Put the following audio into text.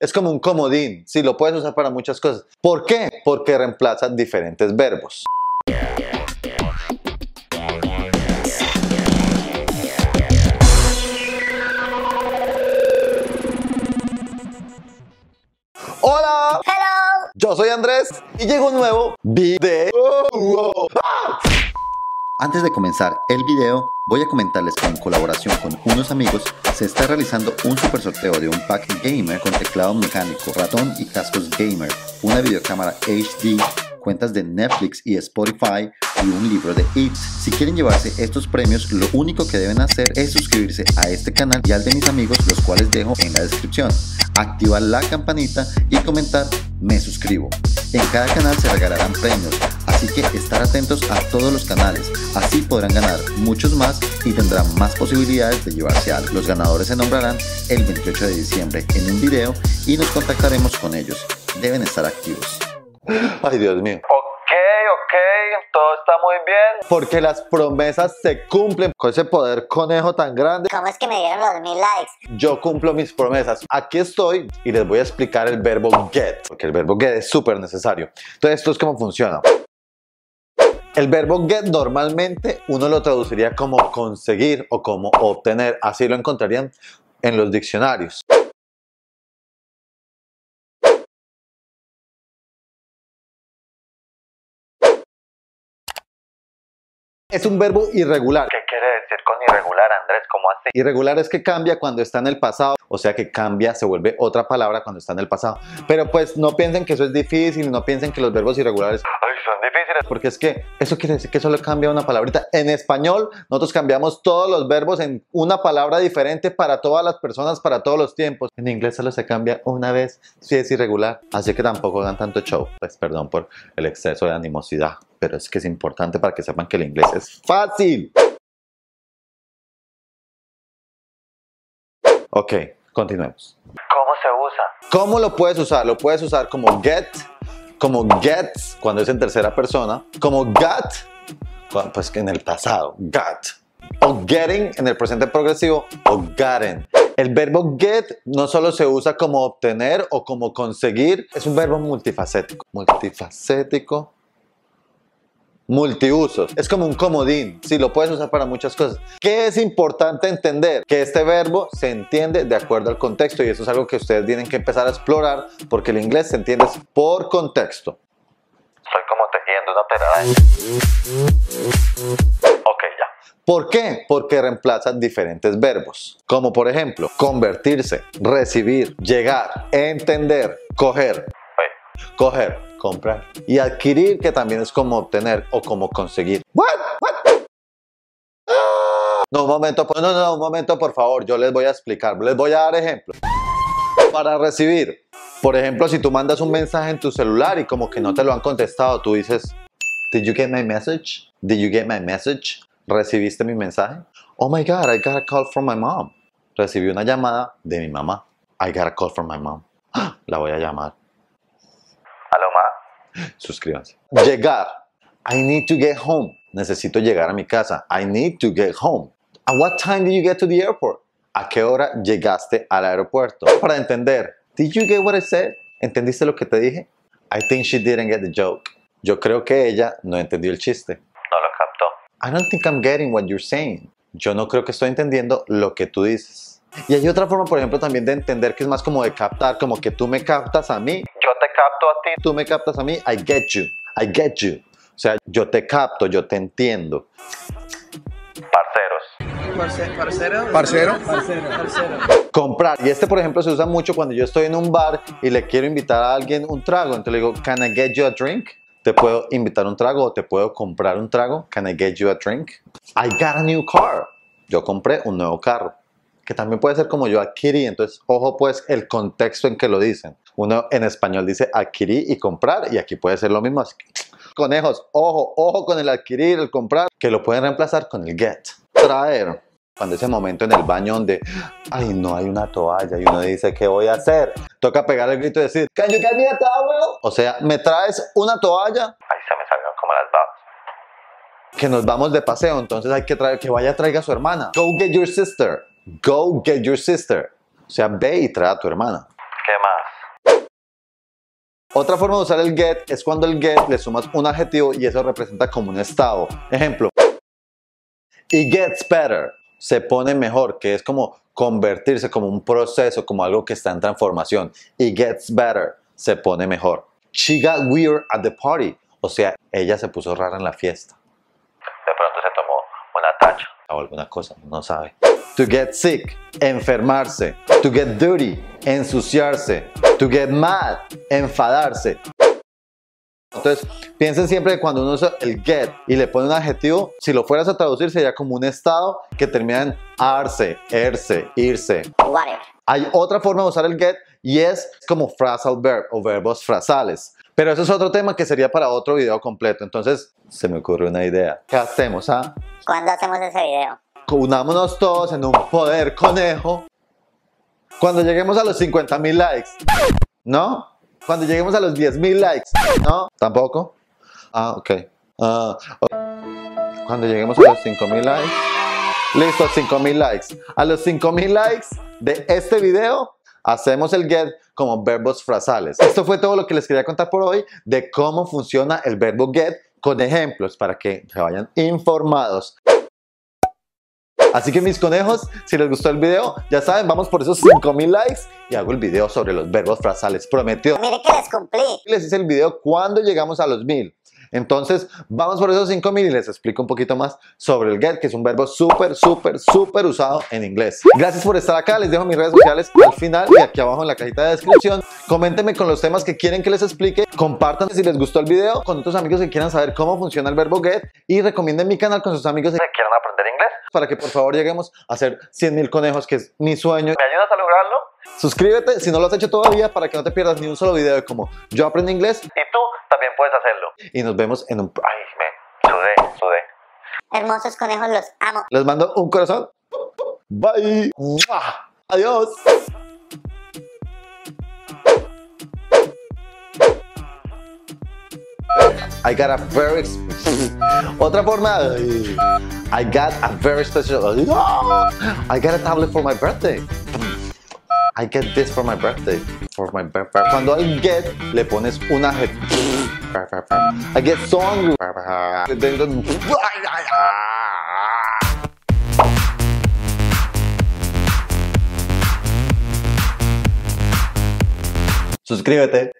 Es como un comodín, sí, lo puedes usar para muchas cosas. ¿Por qué? Porque reemplaza diferentes verbos. Hola, Hello. yo soy Andrés y llegó un nuevo video. Antes de comenzar el video, voy a comentarles que en colaboración con unos amigos se está realizando un super sorteo de un pack gamer con teclado mecánico, ratón y cascos gamer, una videocámara HD, cuentas de Netflix y Spotify y un libro de Eats. Si quieren llevarse estos premios, lo único que deben hacer es suscribirse a este canal y al de mis amigos, los cuales dejo en la descripción, activar la campanita y comentar me suscribo. En cada canal se regalarán premios, así que estar atentos a todos los canales, así podrán ganar muchos más y tendrán más posibilidades de llevarse algo. Los ganadores se nombrarán el 28 de diciembre en un video y nos contactaremos con ellos. Deben estar activos. Ay, Dios mío. Está muy bien. Porque las promesas se cumplen. Con ese poder conejo tan grande, ¿Cómo es que me dieron los mil likes? yo cumplo mis promesas. Aquí estoy y les voy a explicar el verbo get. Porque el verbo get es súper necesario. Entonces, esto es cómo funciona. El verbo get normalmente uno lo traduciría como conseguir o como obtener. Así lo encontrarían en los diccionarios. Es un verbo irregular. ¿Qué quiere decir con irregular, Andrés? ¿Cómo así? Irregular es que cambia cuando está en el pasado, o sea que cambia, se vuelve otra palabra cuando está en el pasado. Pero pues no piensen que eso es difícil, no piensen que los verbos irregulares, son difíciles. porque es que eso quiere decir que solo cambia una palabrita. En español nosotros cambiamos todos los verbos en una palabra diferente para todas las personas, para todos los tiempos. En inglés solo se cambia una vez si es irregular, así que tampoco dan tanto show. Pues perdón por el exceso de animosidad, pero es que es importante para que sepan que el inglés es fácil. Ok, continuemos. ¿Cómo se usa? ¿Cómo lo puedes usar? Lo puedes usar como get, como gets cuando es en tercera persona, como got, pues en el pasado, got, o getting en el presente progresivo, o gotten. El verbo get no solo se usa como obtener o como conseguir, es un verbo multifacético. Multifacético. Multiusos. Es como un comodín. Sí, lo puedes usar para muchas cosas. ¿Qué es importante entender? Que este verbo se entiende de acuerdo al contexto y eso es algo que ustedes tienen que empezar a explorar porque el inglés se entiende por contexto. Estoy como tejiendo una telaraña. Ok, ya. ¿Por qué? Porque reemplaza diferentes verbos, como por ejemplo convertirse, recibir, llegar, entender, coger, coger, comprar y adquirir que también es como obtener o como conseguir. What? What? Ah. No, un momento, por- no, no, no, un momento, por favor, yo les voy a explicar, les voy a dar ejemplos. Para recibir, por ejemplo, si tú mandas un mensaje en tu celular y como que no te lo han contestado, tú dices, Did you get my message? Did you get my message? ¿Recibiste mi mensaje? Oh my god, I got a call from my mom. Recibí una llamada de mi mamá. I got a call from my mom. ¡Ah! La voy a llamar. Suscríbanse. Llegar. I need to get home. Necesito llegar a mi casa. I need to get home. At what time did you get to the airport? ¿A qué hora llegaste al aeropuerto? Para entender. Did you get what I said? ¿Entendiste lo que te dije? I think she didn't get the joke. Yo creo que ella no entendió el chiste. No lo captó. I don't think I'm getting what you're saying. Yo no creo que estoy entendiendo lo que tú dices. Y hay otra forma, por ejemplo, también de entender que es más como de captar, como que tú me captas a mí, capto a ti. tú me captas a mí, I get you, I get you. O sea, yo te capto, yo te entiendo. Parceros. Parcero. Comprar. Y este, por ejemplo, se usa mucho cuando yo estoy en un bar y le quiero invitar a alguien un trago. Entonces le digo, can I get you a drink? Te puedo invitar un trago o te puedo comprar un trago. Can I get you a drink? I got a new car. Yo compré un nuevo carro. Que también puede ser como yo adquirí. Entonces, ojo pues el contexto en que lo dicen. Uno en español dice adquirí y comprar y aquí puede ser lo mismo. Así que, conejos, ojo, ojo con el adquirir, el comprar, que lo pueden reemplazar con el get. Traer. Cuando ese momento en el baño donde, ay, no hay una toalla y uno dice, ¿qué voy a hacer? Toca pegar el grito y decir, Can you get me a towel? O sea, ¿me traes una toalla? Ahí se me salgan como las babas. Que nos vamos de paseo, entonces hay que traer, que vaya traiga a su hermana. Go get your sister. Go get your sister. O sea, ve y trae a tu hermana. ¿Qué más? Otra forma de usar el get es cuando el get le sumas un adjetivo y eso representa como un estado. Ejemplo, it gets better, se pone mejor, que es como convertirse como un proceso, como algo que está en transformación. It gets better, se pone mejor. She got weird at the party, o sea, ella se puso rara en la fiesta De pronto se tomó una tacha. O alguna cosa, no sabe. To get sick, enfermarse. To get dirty, ensuciarse. To get mad, enfadarse. Entonces, piensen siempre que cuando uno usa el get y le pone un adjetivo, si lo fueras a traducir sería como un estado que termina en arse, erse, irse. Hay otra forma de usar el get y es como phrasal verb o verbos frasales. Pero eso es otro tema que sería para otro video completo. Entonces, se me ocurre una idea. ¿Qué hacemos? Ah? ¿Cuándo hacemos ese video? unámonos todos en un poder conejo cuando lleguemos a los 50 mil likes. ¿No? Cuando lleguemos a los 10 mil likes. ¿No? ¿Tampoco? Ah, ok. Ah, ok. Cuando lleguemos a los 5 mil likes. Listo, 5 mil likes. A los 5 mil likes de este video hacemos el get como verbos frasales. Esto fue todo lo que les quería contar por hoy de cómo funciona el verbo get con ejemplos para que se vayan informados. Así que mis conejos, si les gustó el video, ya saben, vamos por esos 5000 likes y hago el video sobre los verbos frasales. Prometido. Mire que les cumplí. Les hice el video cuando llegamos a los 1000. Entonces, vamos por esos 5000 y les explico un poquito más sobre el get, que es un verbo súper, súper, súper usado en inglés. Gracias por estar acá. Les dejo mis redes sociales al final y aquí abajo en la cajita de descripción. Coméntenme con los temas que quieren que les explique. Compartan si les gustó el video con otros amigos que quieran saber cómo funciona el verbo get y recomienden mi canal con sus amigos ¿Que quieran aprender inglés? para que por favor lleguemos a hacer 100 mil conejos, que es mi sueño. ¿Me ayudas a? Suscríbete si no lo has hecho todavía para que no te pierdas ni un solo video de cómo yo aprendo inglés Y tú también puedes hacerlo. y nos vemos en un... Ay, me sudé, sudé. Hermosos conejos, los amo. Les mando un corazón. Bye. ¡Mua! Adiós. I got a very otra forma. I got a very special. I got a tablet for my birthday. I get this for my birthday. For my birthday. Cuando al get le pones un adjetivo. I get so hungry. Suscríbete.